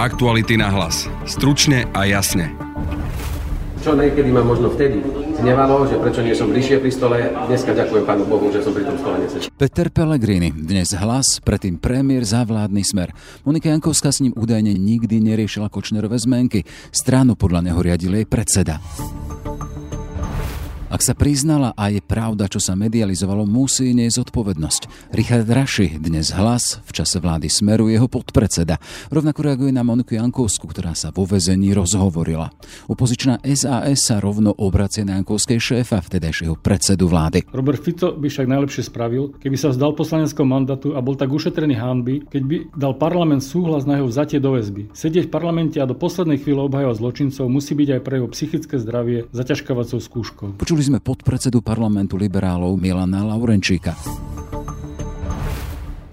Aktuality na hlas. Stručne a jasne. Čo niekedy ma možno vtedy znevalo, že prečo nie som bližšie pri stole, dneska ďakujem Pánu Bohu, že som pri tom stole nesedel. Peter Pellegrini, dnes hlas, predtým premiér za vládny smer. Monika Jankovská s ním údajne nikdy neriešila Kočnerové zmenky. Stránu podľa neho riadil jej predseda. Ak sa priznala a je pravda, čo sa medializovalo, musí nie zodpovednosť. Richard Raši, dnes hlas, v čase vlády Smeru jeho podpredseda. Rovnako reaguje na Moniku Jankovsku, ktorá sa vo vezení rozhovorila. Opozičná SAS sa rovno obracie na Jankovskej šéfa, vtedajšieho predsedu vlády. Robert Fico by však najlepšie spravil, keby sa vzdal poslaneckom mandátu a bol tak ušetrený hanby, keď by dal parlament súhlas na jeho vzatie do väzby. Sedieť v parlamente a do poslednej chvíle obhajovať zločincov musí byť aj pre jeho psychické zdravie zaťažkávacou skúškou. Počuli Počuli sme podpredsedu parlamentu liberálov Milana Laurenčíka.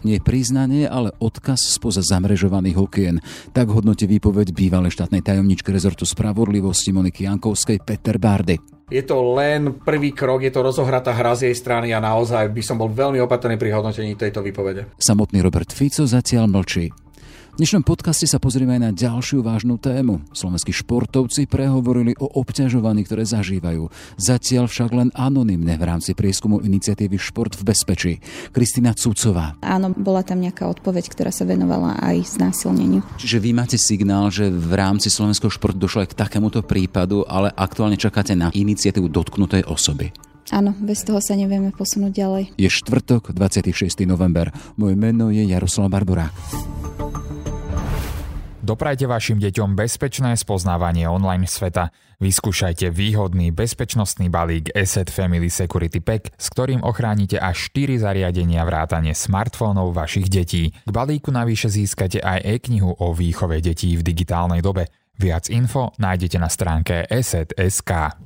Nie priznanie, ale odkaz spoza zamrežovaných okien. Tak hodnotí výpoveď bývalej štátnej tajomničky rezortu spravodlivosti Moniky Jankovskej Peter Bardy. Je to len prvý krok, je to rozohratá hra z jej strany a naozaj by som bol veľmi opatrný pri hodnotení tejto výpovede. Samotný Robert Fico zatiaľ mlčí. V dnešnom podcaste sa pozrieme aj na ďalšiu vážnu tému. Slovenskí športovci prehovorili o obťažovaní, ktoré zažívajú. Zatiaľ však len anonymne v rámci prieskumu iniciatívy Šport v bezpečí. Kristina Cucová. Áno, bola tam nejaká odpoveď, ktorá sa venovala aj znásilneniu. Čiže vy máte signál, že v rámci slovenského športu došlo aj k takémuto prípadu, ale aktuálne čakáte na iniciatívu dotknutej osoby. Áno, bez toho sa nevieme posunúť ďalej. Je štvrtok, 26. november. Moje meno je Jaroslav Barborák. Doprajte vašim deťom bezpečné spoznávanie online sveta. Vyskúšajte výhodný bezpečnostný balík Asset Family Security Pack, s ktorým ochránite až 4 zariadenia vrátane smartfónov vašich detí. K balíku navyše získate aj e-knihu o výchove detí v digitálnej dobe. Viac info nájdete na stránke asset.sk.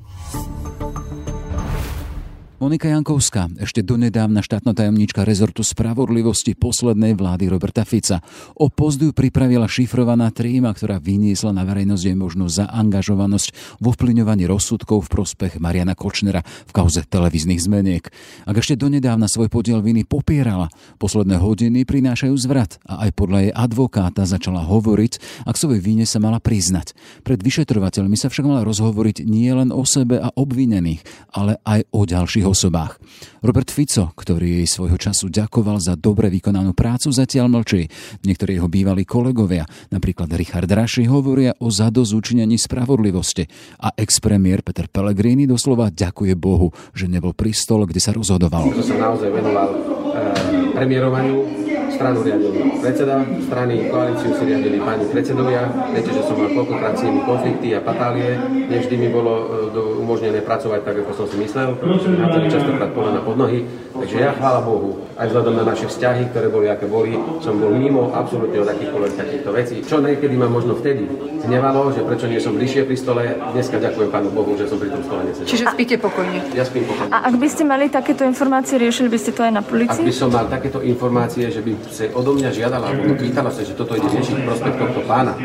Monika Jankovská, ešte donedávna štátna tajomníčka rezortu spravodlivosti poslednej vlády Roberta Fica. O post ju pripravila šifrovaná tríma, ktorá vyniesla na verejnosť jej možnú zaangažovanosť v ovplyňovaní rozsudkov v prospech Mariana Kočnera v kauze televíznych zmeniek. Ak ešte donedávna svoj podiel viny popierala, posledné hodiny prinášajú zvrat a aj podľa jej advokáta začala hovoriť, ak svojej víne sa mala priznať. Pred vyšetrovateľmi sa však mala rozhovoriť nie len o sebe a obvinených, ale aj o ďalších osobách. Robert Fico, ktorý jej svojho času ďakoval za dobre vykonanú prácu, zatiaľ mlčí. Niektorí jeho bývalí kolegovia, napríklad Richard Raši, hovoria o zadozúčinení spravodlivosti a ex-premiér Peter Pellegrini doslova ďakuje Bohu, že nebol pri stole, kde sa rozhodoval. To sa naozaj venoval e, premiérovaniu stranu riadil predseda, strany koalíciu si riadili páni predsedovia. Viete, že som mal koľkokrát s nimi konflikty a patálie. Nevždy mi bolo e, umožnené pracovať tak, ako som si myslel. Hádzali častokrát polena pod nohy. Takže ja, chvála Bohu, aj vzhľadom na naše vzťahy, ktoré boli, aké boli, som bol mimo absolútne od akýchkoľvek takýchto vecí. Čo niekedy ma možno vtedy znevalo, že prečo nie som bližšie pri stole, dneska ďakujem Pánu Bohu, že som pri tom stole nesedel. Čiže spíte pokojne? Ja spím pokojne. A ak by ste mali takéto informácie, riešili by ste to aj na policii? Ak by som mal takéto informácie, že by sa odo mňa žiadala, alebo pýtala sa, že toto ide riešiť prospekt tohto pána.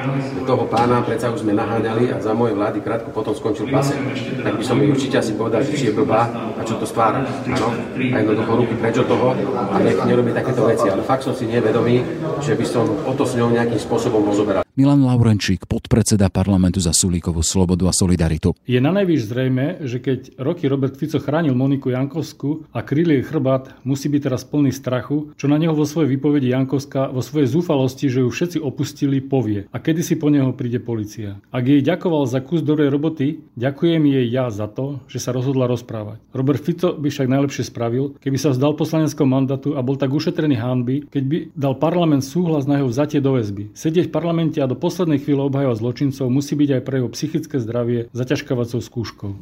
Toho pána predsa už sme naháňali a za mojej vlády krátko potom skončil pase. Tak by som mi určite asi povedal, že či je blbá a čo to stvára. Áno? A jednoducho ruky preč od toho a nech nerobí takéto veci. Ale fakt som si nevedomý, že by som o to s ňou nejakým spôsobom rozoberal. Milan Laurenčík, podpredseda parlamentu za Sulíkovú slobodu a solidaritu. Je na najvyš zrejme, že keď roky Robert Fico chránil Moniku Jankovsku a kryl jej chrbát, musí byť teraz plný strachu, čo na neho vo svojej výpovedi Jankovská vo svojej zúfalosti, že ju všetci opustili, povie. A kedy si po neho príde policia. Ak jej ďakoval za kus dobrej roboty, ďakujem jej ja za to, že sa rozhodla rozprávať. Robert Fico by však najlepšie spravil, keby sa vzdal poslaneckom mandátu a bol tak ušetrený hanby, keď by dal parlament súhlas na jeho vzatie do väzby. Sedieť v parlamente a do poslednej chvíle obhajovať zločincov musí byť aj pre jeho psychické zdravie zaťažkávacou skúškou.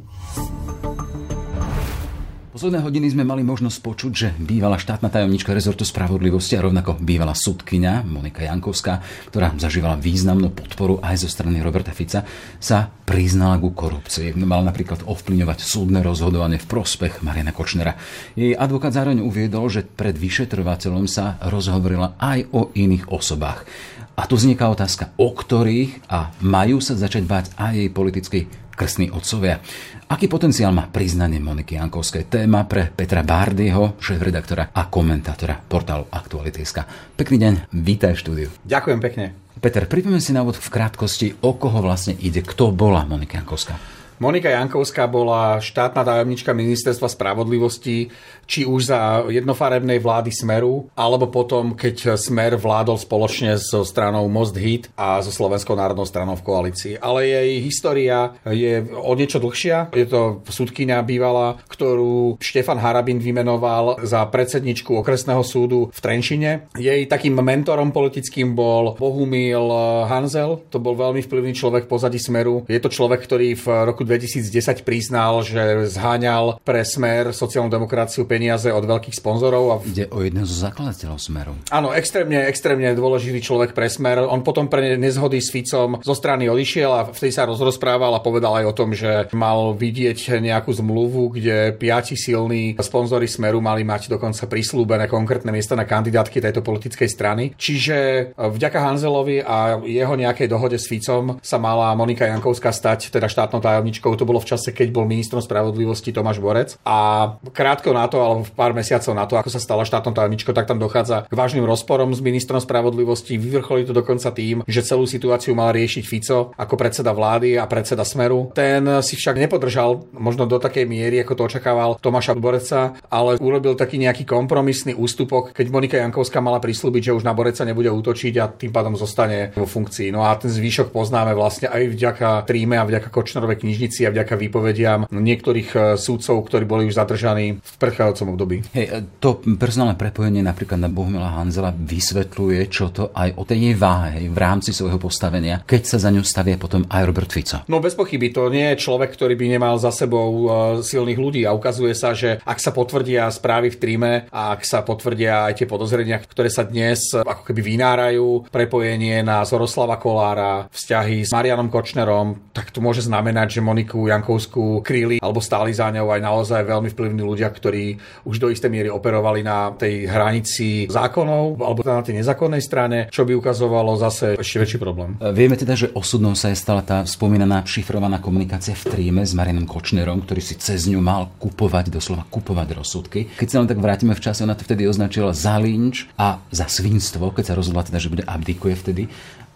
Posledné hodiny sme mali možnosť počuť, že bývalá štátna tajomnička rezortu spravodlivosti a rovnako bývalá sudkynia Monika Jankovská, ktorá zažívala významnú podporu aj zo strany Roberta Fica, sa priznala ku korupcii. Mala napríklad ovplyvňovať súdne rozhodovanie v prospech Mariana Kočnera. Jej advokát zároveň uviedol, že pred vyšetrovateľom sa rozhovorila aj o iných osobách. A tu vzniká otázka, o ktorých a majú sa začať báť aj jej politickí krstní otcovia. Aký potenciál má priznanie Moniky Jankovskej? Téma pre Petra Bárdyho, šéf-redaktora a komentátora portálu Aktuality.sk. Pekný deň, vítaj v štúdiu. Ďakujem pekne. Peter, pripomeň si na úvod v krátkosti, o koho vlastne ide, kto bola Monika Jankovská. Monika Jankovská bola štátna tajomnička ministerstva spravodlivosti, či už za jednofarebnej vlády Smeru, alebo potom, keď Smer vládol spoločne so stranou Most Hit a so Slovenskou národnou stranou v koalícii. Ale jej história je o niečo dlhšia. Je to súdkynia bývala, ktorú Štefan Harabin vymenoval za predsedničku okresného súdu v Trenčine. Jej takým mentorom politickým bol Bohumil Hanzel. To bol veľmi vplyvný človek pozadí Smeru. Je to človek, ktorý v roku 2010 priznal, že zháňal pre Smer sociálnu demokraciu peniaze od veľkých sponzorov. A... Ide o jedného zo zakladateľov Smeru. Áno, extrémne, extrémne dôležitý človek pre Smer. On potom pre nezhody s Ficom zo strany odišiel a vtedy sa rozprával a povedal aj o tom, že mal vidieť nejakú zmluvu, kde piati silní sponzory Smeru mali mať dokonca prislúbené konkrétne miesta na kandidátky tejto politickej strany. Čiže vďaka Hanzelovi a jeho nejakej dohode s Ficom sa mala Monika Jankovská stať teda štátnou tajomničkou predsedničkou, to bolo v čase, keď bol ministrom spravodlivosti Tomáš Borec. A krátko na to, alebo pár mesiacov na to, ako sa stala štátnou tajomničkou, tak tam dochádza k vážnym rozporom s ministrom spravodlivosti. Vyvrcholí to dokonca tým, že celú situáciu mal riešiť Fico ako predseda vlády a predseda Smeru. Ten si však nepodržal možno do takej miery, ako to očakával Tomáša Boreca, ale urobil taký nejaký kompromisný ústupok, keď Monika Jankovská mala prislúbiť, že už na Boreca nebude útočiť a tým pádom zostane vo funkcii. No a ten zvýšok poznáme vlastne aj vďaka Tríme a vďaka Kočnerovej knižni knižnici a vďaka výpovediam niektorých e, súdcov, ktorí boli už zadržaní v predchádzajúcom období. Hej, e, to personálne prepojenie napríklad na Bohumila Hanzela vysvetľuje, čo to aj o tej jej váhe hej, v rámci svojho postavenia, keď sa za ňu stavie potom aj Robert Fico. No bez pochyby, to nie je človek, ktorý by nemal za sebou e, silných ľudí a ukazuje sa, že ak sa potvrdia správy v tríme a ak sa potvrdia aj tie podozrenia, ktoré sa dnes ako keby vynárajú, prepojenie na Zoroslava Kolára, vzťahy s Marianom Kočnerom, tak to môže znamenať, že Moniku Jankovskú kryli alebo stáli za ňou aj naozaj veľmi vplyvní ľudia, ktorí už do istej miery operovali na tej hranici zákonov alebo na tej nezákonnej strane, čo by ukazovalo zase ešte väčší problém. E, vieme teda, že osudnou sa je stala tá spomínaná šifrovaná komunikácia v tríme s Marianom Kočnerom, ktorý si cez ňu mal kupovať, doslova kupovať rozsudky. Keď sa len tak vrátime v čase, ona to vtedy označila za lynč a za svinstvo, keď sa rozhodla teda, že bude abdikuje vtedy.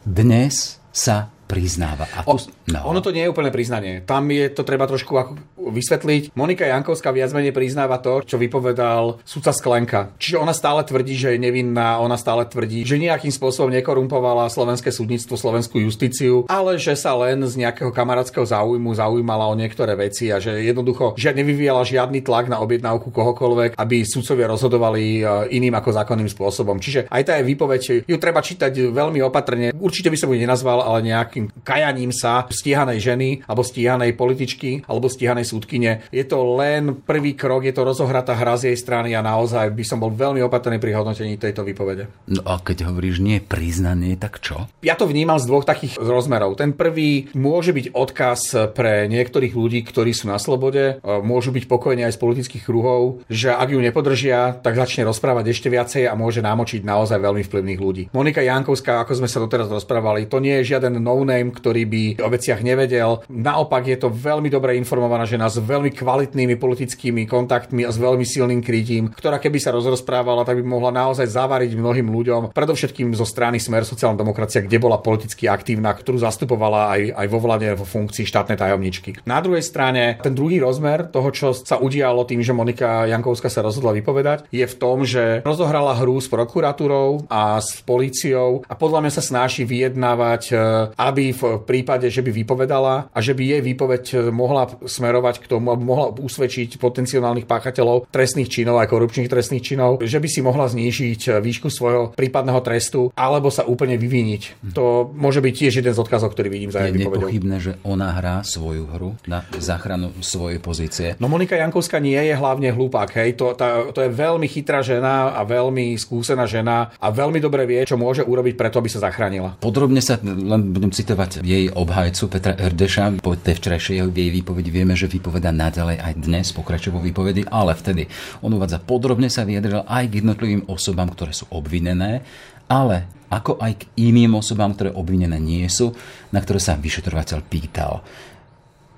Dnes sa priznáva. A tu, no. Ono to nie je úplne priznanie. Tam je to treba trošku ako vysvetliť. Monika Jankovská viac menej priznáva to, čo vypovedal sudca Sklenka. Čiže ona stále tvrdí, že je nevinná, ona stále tvrdí, že nejakým spôsobom nekorumpovala slovenské súdnictvo, slovenskú justíciu, ale že sa len z nejakého kamarátskeho záujmu zaujímala o niektoré veci a že jednoducho že nevyvíjala žiadny tlak na objednávku kohokoľvek, aby sudcovia rozhodovali e, iným ako zákonným spôsobom. Čiže aj tá je výpoveď, ju treba čítať veľmi opatrne. Určite by som ju nenazval, ale nejaký nejakým kajaním sa stíhanej ženy alebo stíhanej političky alebo stíhanej súdkyne. Je to len prvý krok, je to rozohratá hra z jej strany a naozaj by som bol veľmi opatrný pri hodnotení tejto výpovede. No a keď hovoríš nie priznanie, tak čo? Ja to vnímam z dvoch takých rozmerov. Ten prvý môže byť odkaz pre niektorých ľudí, ktorí sú na slobode, e, môžu byť pokojne aj z politických kruhov, že ak ju nepodržia, tak začne rozprávať ešte viacej a môže namočiť naozaj veľmi vplyvných ľudí. Monika Jankovská, ako sme sa doteraz rozprávali, to nie je žiaden no no-name, ktorý by o veciach nevedel. Naopak je to veľmi dobre informovaná žena s veľmi kvalitnými politickými kontaktmi a s veľmi silným krytím, ktorá keby sa rozrozprávala, tak by mohla naozaj zavariť mnohým ľuďom, predovšetkým zo strany Smer sociálna demokracia, kde bola politicky aktívna, ktorú zastupovala aj, aj vo vláde vo funkcii štátnej tajomničky. Na druhej strane, ten druhý rozmer toho, čo sa udialo tým, že Monika Jankovská sa rozhodla vypovedať, je v tom, že rozohrala hru s prokuratúrou a s políciou a podľa mňa sa snaží vyjednávať, e, aby aby v prípade, že by vypovedala a že by jej výpoveď mohla smerovať k tomu, aby mohla usvedčiť potenciálnych páchateľov trestných činov aj korupčných trestných činov, že by si mohla znížiť výšku svojho prípadného trestu alebo sa úplne vyviniť. To môže byť tiež jeden z odkazov, ktorý vidím za jej Je nepochybné, že ona hrá svoju hru na záchranu svojej pozície. No Monika Jankovská nie je hlavne hlupák, hej. To, tá, to je veľmi chytrá žena a veľmi skúsená žena a veľmi dobre vie, čo môže urobiť preto, aby sa zachránila. Podrobne sa len budem citovať jej obhajcu Petra Erdeša. Po tej včerajšej jej výpovedi vieme, že vypoveda naďalej aj dnes, pokračuje vo výpovedi, ale vtedy on uvádza podrobne sa vyjadril aj k jednotlivým osobám, ktoré sú obvinené, ale ako aj k iným osobám, ktoré obvinené nie sú, na ktoré sa vyšetrovateľ pýtal.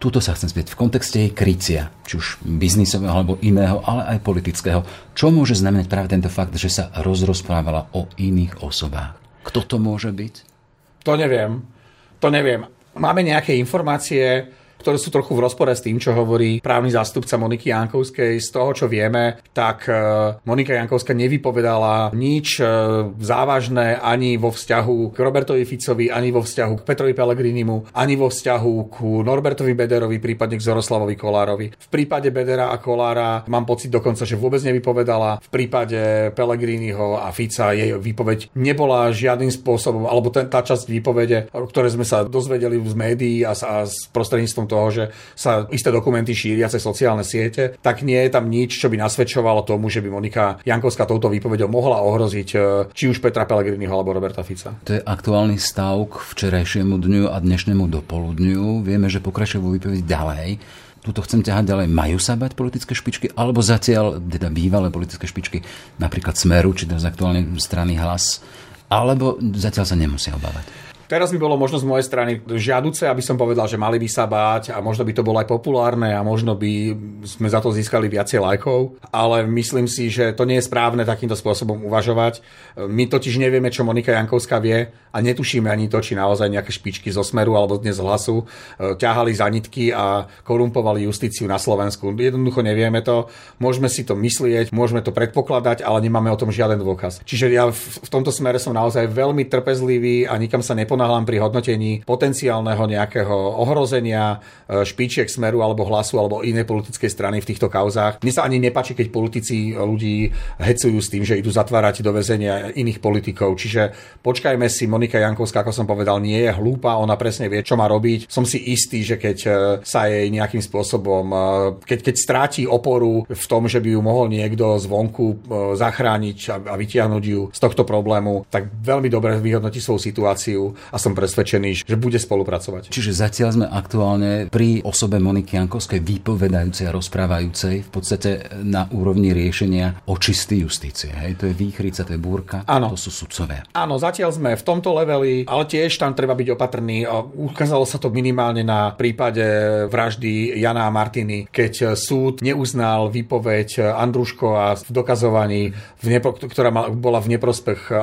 Tuto sa chcem spýtať v kontexte jej krycia, či už biznisového alebo iného, ale aj politického. Čo môže znamenať práve tento fakt, že sa rozrozprávala o iných osobách? Kto to môže byť? To neviem. To neviem. Máme nejaké informácie, ktoré sú trochu v rozpore s tým, čo hovorí právny zástupca Moniky Jankovskej. Z toho, čo vieme, tak e, Monika Jankovská nevypovedala nič e, závažné ani vo vzťahu k Robertovi Ficovi, ani vo vzťahu k Petrovi Pellegrinimu, ani vo vzťahu k Norbertovi Bederovi, prípadne k Zoroslavovi Kolárovi. V prípade Bedera a Kolára mám pocit dokonca, že vôbec nevypovedala. V prípade Pellegriniho a Fica jej výpoveď nebola žiadnym spôsobom, alebo ten, tá časť výpovede, ktoré sme sa dozvedeli z médií a, a s prostredníctvom toho, že sa isté dokumenty šíria cez sociálne siete, tak nie je tam nič, čo by nasvedčovalo tomu, že by Monika Jankovská touto výpovedou mohla ohroziť e, či už Petra Pellegriniho alebo Roberta Fica. To je aktuálny stav k včerajšiemu dňu a dnešnému dopoludňu. Vieme, že pokračuje vo výpovedi ďalej tuto chcem ťahať ďalej, majú sa bať politické špičky, alebo zatiaľ, teda bývalé politické špičky, napríklad Smeru, či to z aktuálnej strany hlas, alebo zatiaľ sa nemusia obávať? Teraz by bolo možno z mojej strany žiaduce, aby som povedal, že mali by sa báť a možno by to bolo aj populárne a možno by sme za to získali viacej lajkov, ale myslím si, že to nie je správne takýmto spôsobom uvažovať. My totiž nevieme, čo Monika Jankovská vie a netušíme ani to, či naozaj nejaké špičky zo Smeru alebo dnes z hlasu e, ťahali za nitky a korumpovali justíciu na Slovensku. Jednoducho nevieme to, môžeme si to myslieť, môžeme to predpokladať, ale nemáme o tom žiaden dôkaz. Čiže ja v tomto smere som naozaj veľmi trpezlivý a nikam sa neponáhľam ponáhľam pri hodnotení potenciálneho nejakého ohrozenia e, špičiek smeru alebo hlasu alebo inej politickej strany v týchto kauzách. Mne sa ani nepačí, keď politici ľudí hecujú s tým, že idú zatvárať do väzenia iných politikov. Čiže počkajme si, Monika Jankovská, ako som povedal, nie je hlúpa, ona presne vie, čo má robiť. Som si istý, že keď e, sa jej nejakým spôsobom, e, keď, keď stráti oporu v tom, že by ju mohol niekto zvonku zachrániť a vytiahnuť ju z tohto problému, tak veľmi dobre vyhodnotí svoju situáciu a som presvedčený, že bude spolupracovať. Čiže zatiaľ sme aktuálne pri osobe Moniky Jankovskej vypovedajúcej a rozprávajúcej v podstate na úrovni riešenia očisty justície. Hej? To je výchrica, to je búrka, ano. to sú sudcové. Áno, zatiaľ sme v tomto leveli, ale tiež tam treba byť opatrný. Ukázalo sa to minimálne na prípade vraždy Jana a Martiny, keď súd neuznal výpoveď Andruško v dokazovaní, v nepro, ktorá bola v neprospech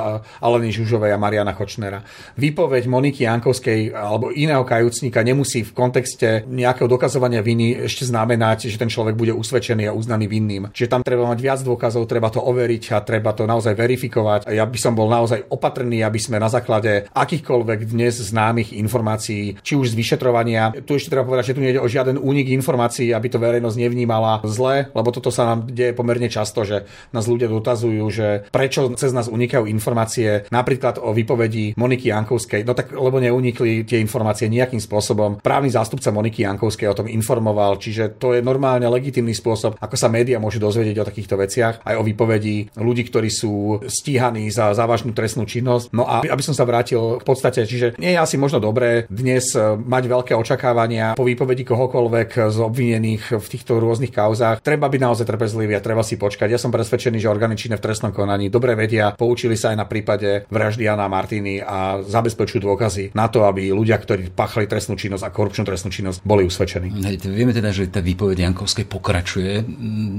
Aleny Žužovej a Mariana Kočnera. Výpoveď výpoveď Moniky Jankovskej alebo iného kajúcnika nemusí v kontexte nejakého dokazovania viny ešte znamenať, že ten človek bude usvedčený a uznaný vinným. Čiže tam treba mať viac dôkazov, treba to overiť a treba to naozaj verifikovať. Ja by som bol naozaj opatrný, aby sme na základe akýchkoľvek dnes známych informácií, či už z vyšetrovania, tu ešte treba povedať, že tu nejde o žiaden únik informácií, aby to verejnosť nevnímala zle, lebo toto sa nám deje pomerne často, že nás ľudia dotazujú, že prečo cez nás unikajú informácie napríklad o výpovedi Moniky Jankovskej. No tak, lebo neunikli tie informácie nejakým spôsobom. Právny zástupca Moniky Jankovskej o tom informoval, čiže to je normálne legitimný spôsob, ako sa média môžu dozvedieť o takýchto veciach, aj o výpovedi ľudí, ktorí sú stíhaní za závažnú trestnú činnosť. No a aby som sa vrátil k podstate, čiže nie je asi možno dobré dnes e, mať veľké očakávania po výpovedi kohokoľvek z obvinených v týchto rôznych kauzách. Treba byť naozaj trpezlivý a treba si počkať. Ja som presvedčený, že orgány v trestnom konaní dobre vedia, poučili sa aj na prípade vraždy Jana Martiny a zabezpečujú dôkazy na to, aby ľudia, ktorí pachali trestnú činnosť a korupčnú trestnú činnosť, boli usvedčení. Hej, vieme teda, že tá výpoveď Jankovskej pokračuje.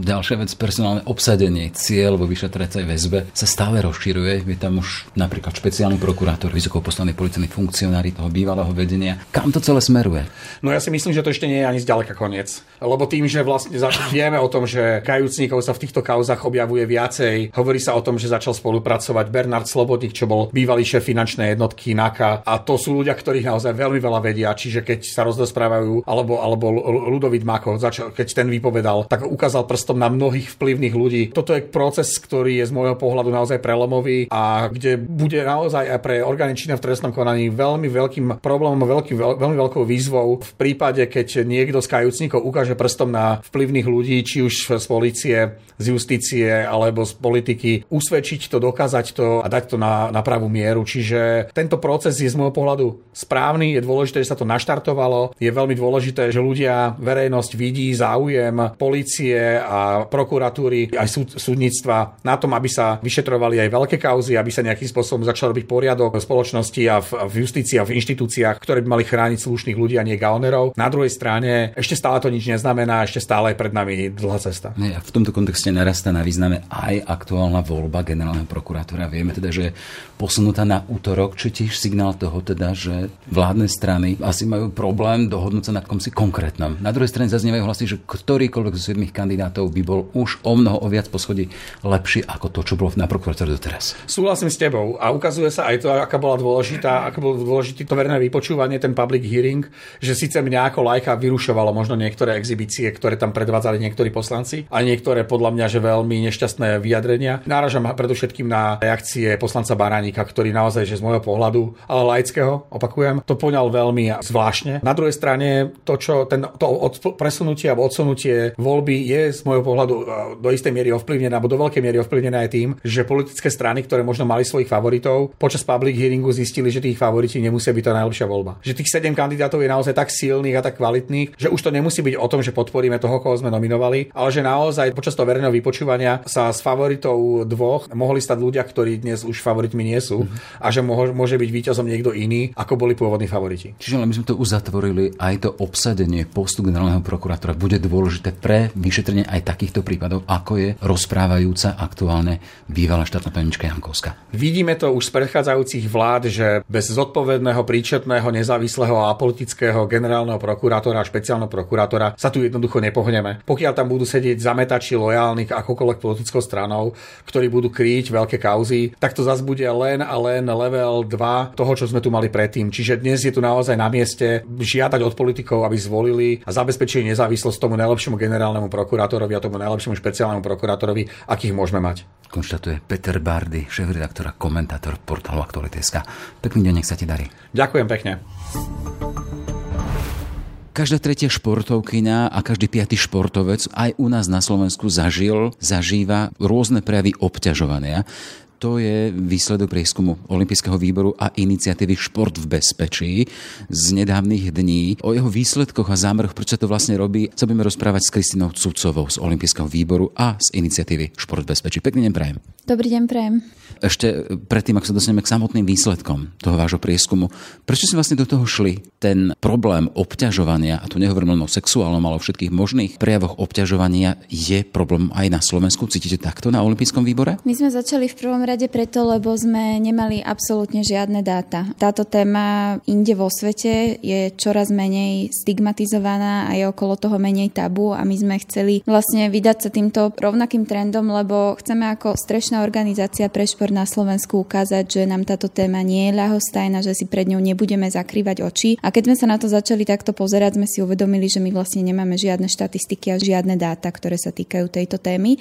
Ďalšia vec, personálne obsadenie, cieľ vo vyšetracej väzbe sa stále rozširuje. Je tam už napríklad špeciálny prokurátor, vysoko poslaný policajný funkcionári toho bývalého vedenia. Kam to celé smeruje? No ja si myslím, že to ešte nie je ani zďaleka koniec. Lebo tým, že vlastne vieme o tom, že kajúcníkov sa v týchto kauzach objavuje viacej, hovorí sa o tom, že začal spolupracovať Bernard Slobodník, čo bol bývalý šéf finančnej jednotky NAKA a to sú ľudia, ktorých naozaj veľmi veľa vedia, čiže keď sa rozprávajú, alebo, alebo Ludovít Mako, keď ten vypovedal, tak ukázal prstom na mnohých vplyvných ľudí. Toto je proces, ktorý je z môjho pohľadu naozaj prelomový a kde bude naozaj aj pre orgány v trestnom konaní veľmi veľkým problémom, veľký, veľmi veľkou výzvou v prípade, keď niekto z kajúcnikov ukáže prstom na vplyvných ľudí, či už z policie, z justície alebo z politiky, usvedčiť to, dokázať to a dať to na, na pravú mieru. Čiže tento proces je z môjho pohľadu správny, je dôležité, že sa to naštartovalo, je veľmi dôležité, že ľudia, verejnosť vidí záujem policie a prokuratúry aj súd, súdnictva na tom, aby sa vyšetrovali aj veľké kauzy, aby sa nejakým spôsobom začal robiť poriadok v spoločnosti a v, v justícii a v inštitúciách, ktoré by mali chrániť slušných ľudí a nie gaonerov. Na druhej strane ešte stále to nič neznamená, ešte stále je pred nami dlhá cesta. Nie, v tomto kontexte narastá na význame aj aktuálna voľba generálneho prokurátora. Vieme teda, že je posunutá na útorok, čo tiež signál signál toho teda, že vládne strany asi majú problém dohodnúť sa na komsi konkrétnom. Na druhej strane zaznievajú hlasy, že ktorýkoľvek z siedmých kandidátov by bol už o mnoho o viac poschodí lepší ako to, čo bolo na prokuratúre doteraz. Súhlasím s tebou a ukazuje sa aj to, aká bola dôležitá, aká bolo dôležité to verejné vypočúvanie, ten public hearing, že síce mňa ako lajka vyrušovalo možno niektoré exibície, ktoré tam predvádzali niektorí poslanci a niektoré podľa mňa, že veľmi nešťastné vyjadrenia. Náražam predovšetkým na reakcie poslanca Baránika, ktorý naozaj, že z môjho pohľadu, laického, opakujem, to poňal veľmi zvláštne. Na druhej strane to, čo ten, to od, presunutie alebo odsunutie voľby je z môjho pohľadu e, do istej miery ovplyvnené, alebo do veľkej miery ovplyvnené aj tým, že politické strany, ktoré možno mali svojich favoritov, počas public hearingu zistili, že tých favoriti nemusia byť tá najlepšia voľba. Že tých 7 kandidátov je naozaj tak silných a tak kvalitných, že už to nemusí byť o tom, že podporíme toho, koho sme nominovali, ale že naozaj počas toho verejného vypočúvania sa s favoritov dvoch mohli stať ľudia, ktorí dnes už favoritmi nie sú mm-hmm. a že môže byť víťazom niekto iný, ako boli pôvodní favoriti. Čiže my sme to uzatvorili, aj to obsadenie postu generálneho prokurátora bude dôležité pre vyšetrenie aj takýchto prípadov, ako je rozprávajúca aktuálne bývalá štátna tajomnička Jankovská. Vidíme to už z predchádzajúcich vlád, že bez zodpovedného, príčetného, nezávislého a politického generálneho prokurátora a špeciálneho prokurátora sa tu jednoducho nepohneme. Pokiaľ tam budú sedieť zametači lojálnych akokoľvek politickou stranou, ktorí budú kryť veľké kauzy, tak to zase bude len a len level 2 toho, čo sme tu mali predtým. Čiže dnes je tu naozaj na mieste žiadať od politikov, aby zvolili a zabezpečili nezávislosť tomu najlepšiemu generálnemu prokurátorovi a tomu najlepšiemu špeciálnemu prokurátorovi, akých môžeme mať. Konštatuje Peter Bardy, šéf-redaktor a komentátor portálu Aktuality.sk. Pekný deň, nech sa ti darí. Ďakujem pekne. Každá tretia športovkyňa a každý piatý športovec aj u nás na Slovensku zažil, zažíva rôzne prejavy obťažovania. To je výsledok prieskumu Olympijského výboru a iniciatívy Šport v bezpečí z nedávnych dní. O jeho výsledkoch a zámeroch, prečo to vlastne robí, sa budeme rozprávať s Kristinou Cucovou z Olympijského výboru a z iniciatívy Šport v bezpečí. Pekný deň prajem. Dobrý deň prajem. Ešte predtým, ak sa dostaneme k samotným výsledkom toho vášho prieskumu, prečo si vlastne do toho šli? Ten problém obťažovania, a tu nehovorím len o sexuálnom, ale o všetkých možných prejavoch obťažovania, je problém aj na Slovensku? Cítite takto na Olympijskom výbore? My sme začali v prvom rade preto, lebo sme nemali absolútne žiadne dáta. Táto téma inde vo svete je čoraz menej stigmatizovaná a je okolo toho menej tabu a my sme chceli vlastne vydať sa týmto rovnakým trendom, lebo chceme ako strešná organizácia pre šport na Slovensku ukázať, že nám táto téma nie je ľahostajná, že si pred ňou nebudeme zakrývať oči. A keď sme sa na to začali takto pozerať, sme si uvedomili, že my vlastne nemáme žiadne štatistiky a žiadne dáta, ktoré sa týkajú tejto témy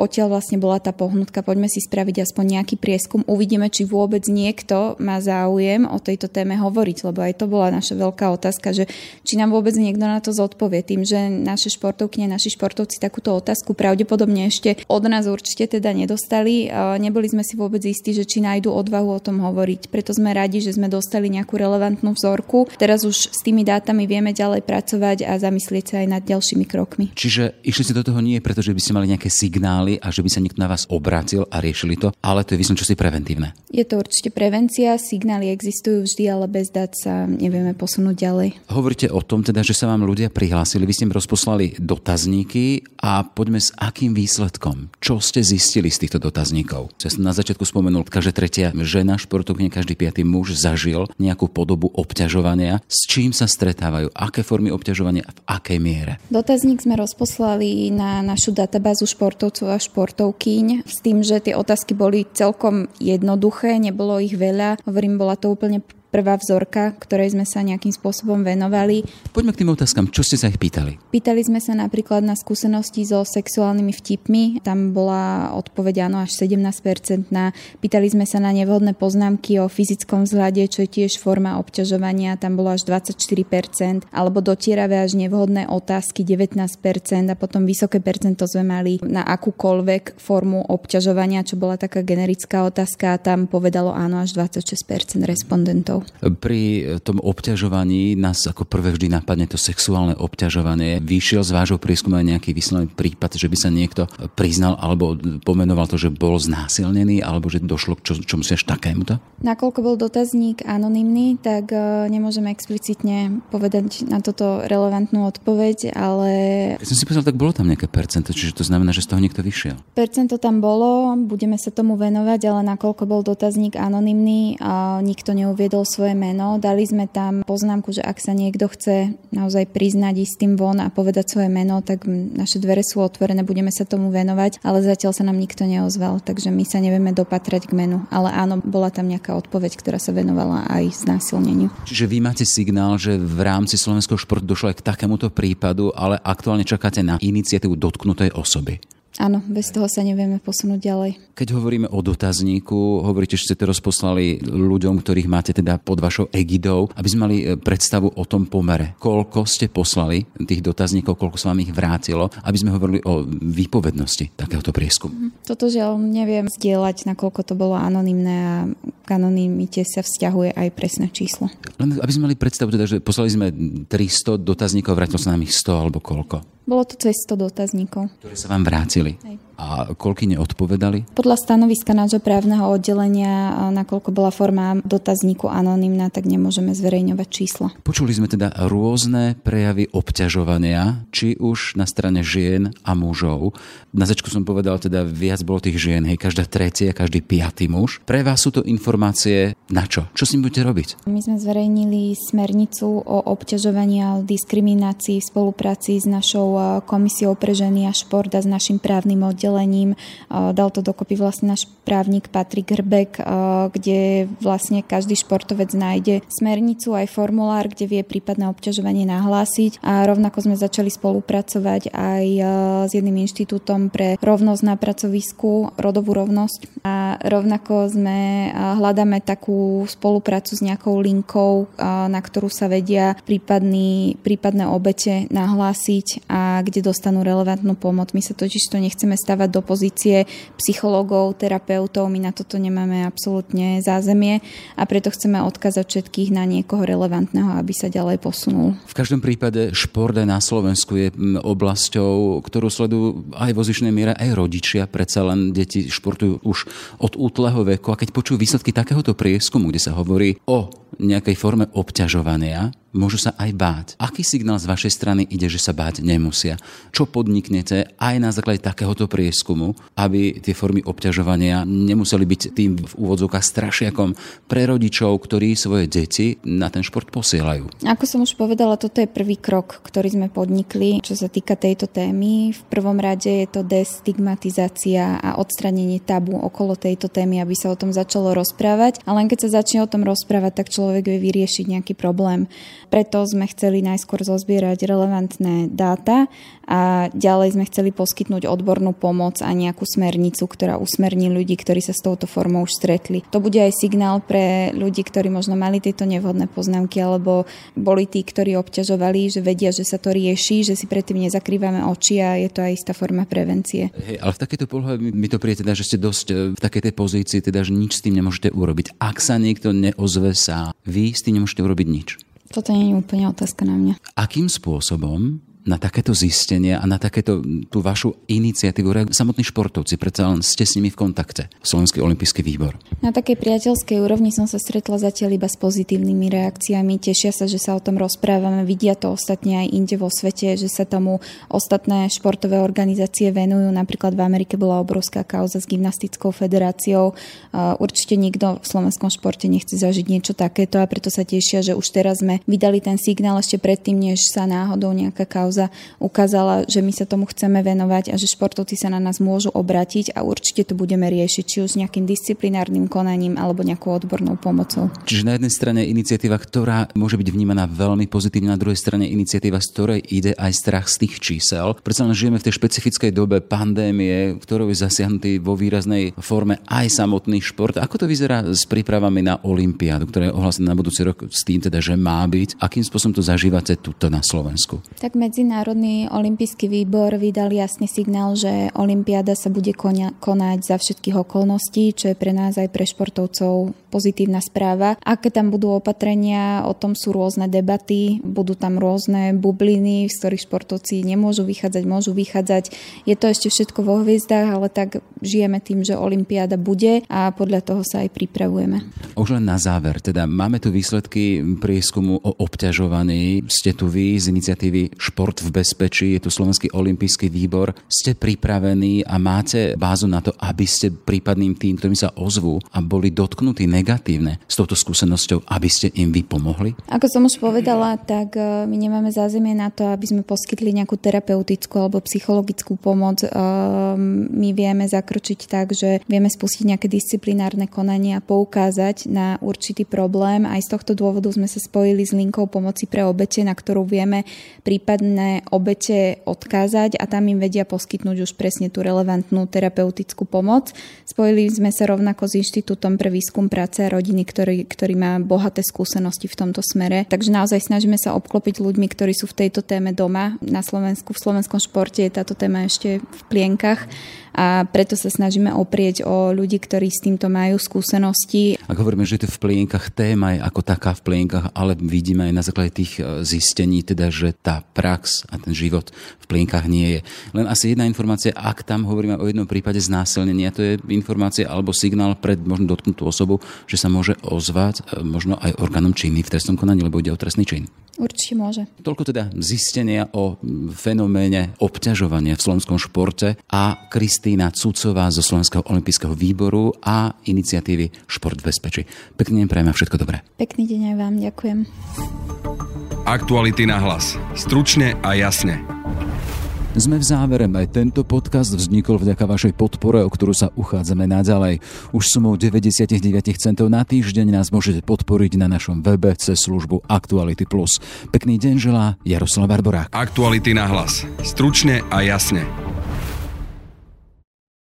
odtiaľ vlastne bola tá pohnutka, poďme si spraviť aspoň nejaký prieskum, uvidíme, či vôbec niekto má záujem o tejto téme hovoriť, lebo aj to bola naša veľká otázka, že či nám vôbec niekto na to zodpovie. Tým, že naše športovky, naši športovci takúto otázku pravdepodobne ešte od nás určite teda nedostali, neboli sme si vôbec istí, že či nájdu odvahu o tom hovoriť. Preto sme radi, že sme dostali nejakú relevantnú vzorku. Teraz už s tými dátami vieme ďalej pracovať a zamyslieť sa aj nad ďalšími krokmi. Čiže išli ste do toho nie preto, že by ste mali nejaké signály, a že by sa niekto na vás obrátil a riešili to, ale to je myslím čosi preventívne. Je to určite prevencia, signály existujú vždy, ale bez dát sa nevieme posunúť ďalej. Hovoríte o tom teda, že sa vám ľudia prihlásili, vy ste im rozposlali dotazníky a poďme s akým výsledkom. Čo ste zistili z týchto dotazníkov? Ja som na začiatku spomenul, každá tretia žena, športovkyňa, každý piatý muž zažil nejakú podobu obťažovania. S čím sa stretávajú? Aké formy obťažovania a v akej miere? Dotazník sme rozposlali na našu databázu športovcov a športovkyň s tým, že tie otázky boli celkom jednoduché, nebolo ich veľa. Hovorím, bola to úplne prvá vzorka, ktorej sme sa nejakým spôsobom venovali. Poďme k tým otázkam. Čo ste sa ich pýtali? Pýtali sme sa napríklad na skúsenosti so sexuálnymi vtipmi. Tam bola odpoveď áno až 17%. Na, pýtali sme sa na nevhodné poznámky o fyzickom vzhľade, čo je tiež forma obťažovania. Tam bolo až 24%. Alebo dotieravé až nevhodné otázky 19% a potom vysoké percento sme mali na akúkoľvek formu obťažovania, čo bola taká generická otázka a tam povedalo áno až 26% respondentov. Pri tom obťažovaní nás ako prvé vždy napadne to sexuálne obťažovanie. Vyšiel z vášho prieskumu aj nejaký vyslovený prípad, že by sa niekto priznal alebo pomenoval to, že bol znásilnený alebo že došlo k čo, čomu si až takémuto? Nakoľko bol dotazník anonymný, tak e, nemôžeme explicitne povedať na toto relevantnú odpoveď, ale... Ja som si povedal, tak bolo tam nejaké percento, čiže to znamená, že z toho niekto vyšiel. Percento tam bolo, budeme sa tomu venovať, ale nakoľko bol dotazník anonymný nikto neuviedol svoje meno. Dali sme tam poznámku, že ak sa niekto chce naozaj priznať ísť tým von a povedať svoje meno, tak naše dvere sú otvorené, budeme sa tomu venovať, ale zatiaľ sa nám nikto neozval, takže my sa nevieme dopatrať k menu. Ale áno, bola tam nejaká odpoveď, ktorá sa venovala aj znásilneniu. Čiže vy máte signál, že v rámci slovenského športu došlo aj k takémuto prípadu, ale aktuálne čakáte na iniciatívu dotknutej osoby. Áno, bez toho sa nevieme posunúť ďalej. Keď hovoríme o dotazníku, hovoríte, že ste to rozposlali ľuďom, ktorých máte teda pod vašou egidou, aby sme mali e, predstavu o tom pomere. Koľko ste poslali tých dotazníkov, koľko sa vám ich vrátilo, aby sme hovorili o výpovednosti takéhoto prieskumu. Mhm. Toto žiaľ neviem zdieľať, nakoľko to bolo anonymné a k anonimite sa vzťahuje aj presné číslo. Len aby sme mali predstavu, teda, že poslali sme 300 dotazníkov, vrátilo sa nám ich 100 alebo koľko? Bolo to cez 100 dotazníkov. Ktoré sa vám vrátili. Hej. A koľky neodpovedali? Podľa stanoviska nášho právneho oddelenia, nakoľko bola forma dotazníku anonymná, tak nemôžeme zverejňovať čísla. Počuli sme teda rôzne prejavy obťažovania, či už na strane žien a mužov. Na začiatku som povedal, teda viac bolo tých žien, hej, každá tretia, každý piatý muž. Pre vás sú to informácie na čo? Čo s ním budete robiť? My sme zverejnili smernicu o obťažovaní a diskriminácii v spolupráci s našou komisiou pre ženy a šport a s našim právnym oddelením oddelením. Dal to dokopy vlastne náš právnik Patrik Hrbek, kde vlastne každý športovec nájde smernicu aj formulár, kde vie prípadné obťažovanie nahlásiť. A rovnako sme začali spolupracovať aj s jedným inštitútom pre rovnosť na pracovisku, rodovú rovnosť. A rovnako sme hľadáme takú spoluprácu s nejakou linkou, na ktorú sa vedia prípadný, prípadné obete nahlásiť a kde dostanú relevantnú pomoc. My sa totiž to nechceme stavať dávať do pozície psychológov, terapeutov. My na toto nemáme absolútne zázemie a preto chceme odkázať všetkých na niekoho relevantného, aby sa ďalej posunul. V každom prípade šport na Slovensku je oblasťou, ktorú sledujú aj vo zvyšnej miere aj rodičia. Predsa len deti športujú už od útleho veku a keď počujú výsledky takéhoto prieskumu, kde sa hovorí o nejakej forme obťažovania, môžu sa aj báť. Aký signál z vašej strany ide, že sa báť nemusia? Čo podniknete aj na základe takéhoto prieskumu, aby tie formy obťažovania nemuseli byť tým v úvodzovkách strašiakom pre rodičov, ktorí svoje deti na ten šport posielajú? Ako som už povedala, toto je prvý krok, ktorý sme podnikli, čo sa týka tejto témy. V prvom rade je to destigmatizácia a odstranenie tabu okolo tejto témy, aby sa o tom začalo rozprávať. A len keď sa začne o tom rozprávať, tak človek vie vyriešiť nejaký problém. Preto sme chceli najskôr zozbierať relevantné dáta a ďalej sme chceli poskytnúť odbornú pomoc a nejakú smernicu, ktorá usmerní ľudí, ktorí sa s touto formou už stretli. To bude aj signál pre ľudí, ktorí možno mali tieto nevhodné poznámky alebo boli tí, ktorí obťažovali, že vedia, že sa to rieši, že si predtým nezakrývame oči a je to aj istá forma prevencie. Hej, ale v takejto polohe mi to príde teda, že ste dosť e, v takej tej pozícii, teda, že nič s tým nemôžete urobiť. Ak sa niekto neozve sa, vy s tým nemôžete urobiť nič. Toto nie je úplne otázka na mňa. Akým spôsobom na takéto zistenia a na takéto tú vašu iniciatívu samotní športovci, predsa len ste s nimi v kontakte, Slovenský olimpijský výbor? Na takej priateľskej úrovni som sa stretla zatiaľ iba s pozitívnymi reakciami. Tešia sa, že sa o tom rozprávame, vidia to ostatne aj inde vo svete, že sa tomu ostatné športové organizácie venujú. Napríklad v Amerike bola obrovská kauza s gymnastickou federáciou. Určite nikto v slovenskom športe nechce zažiť niečo takéto a preto sa tešia, že už teraz sme vydali ten signál ešte predtým, než sa náhodou nejaká kauza kauza ukázala, že my sa tomu chceme venovať a že športovci sa na nás môžu obratiť a určite to budeme riešiť, či už s nejakým disciplinárnym konaním alebo nejakou odbornou pomocou. Čiže na jednej strane iniciatíva, ktorá môže byť vnímaná veľmi pozitívne, na druhej strane iniciatíva, z ktorej ide aj strach z tých čísel. Predsa žijeme v tej špecifickej dobe pandémie, ktorou je zasiahnutý vo výraznej forme aj samotný šport. Ako to vyzerá s prípravami na Olympiádu, ktorá je ohlásená na budúci rok s tým teda, že má byť? Akým spôsobom to zažívate tuto na Slovensku? Tak medzi Medzinárodný olimpijský výbor vydal jasný signál, že Olympiáda sa bude konať za všetkých okolností, čo je pre nás aj pre športovcov pozitívna správa. Aké tam budú opatrenia, o tom sú rôzne debaty, budú tam rôzne bubliny, z ktorých športovci nemôžu vychádzať, môžu vychádzať. Je to ešte všetko vo hviezdách, ale tak žijeme tým, že Olympiáda bude a podľa toho sa aj pripravujeme. Už len na záver, teda máme tu výsledky prieskumu o obťažovaní. Ste tu vy z iniciatívy Šport šport v bezpečí, je tu Slovenský olimpijský výbor. Ste pripravení a máte bázu na to, aby ste prípadným tým, ktorým sa ozvú a boli dotknutí negatívne s touto skúsenosťou, aby ste im vy pomohli? Ako som už povedala, tak e, my nemáme zázemie na to, aby sme poskytli nejakú terapeutickú alebo psychologickú pomoc. E, my vieme zakročiť tak, že vieme spustiť nejaké disciplinárne konanie a poukázať na určitý problém. Aj z tohto dôvodu sme sa spojili s linkou pomoci pre obete, na ktorú vieme prípadné obete odkázať a tam im vedia poskytnúť už presne tú relevantnú terapeutickú pomoc. Spojili sme sa rovnako s Inštitútom pre výskum práce a rodiny, ktorý, ktorý má bohaté skúsenosti v tomto smere. Takže naozaj snažíme sa obklopiť ľuďmi, ktorí sú v tejto téme doma. Na Slovensku, v slovenskom športe je táto téma ešte v plienkach a preto sa snažíme oprieť o ľudí, ktorí s týmto majú skúsenosti. Ak hovoríme, že je to v plienkach, téma je ako taká v plienkach, ale vidíme aj na základe tých e, zistení, teda, že tá prax a ten život v plienkach nie je. Len asi jedna informácia, ak tam hovoríme o jednom prípade znásilnenia, to je informácia alebo signál pred možno dotknutú osobu, že sa môže ozvať e, možno aj orgánom činný v trestnom konaní, lebo ide o trestný čin. Určite môže. Toľko teda zistenia o fenoméne obťažovania v slovenskom športe a Kristýna Cucová zo Slovenského olympijského výboru a iniciatívy Šport v bezpečí. Pekný deň prajeme všetko dobré. Pekný deň aj vám, ďakujem. Aktuality na hlas. Stručne a jasne. Sme v závere, aj tento podcast vznikol vďaka vašej podpore, o ktorú sa uchádzame naďalej. Už sumou 99 centov na týždeň nás môžete podporiť na našom webe cez službu Aktuality+. Pekný deň želá Jaroslav Barborák. Aktuality na hlas. Stručne a jasne.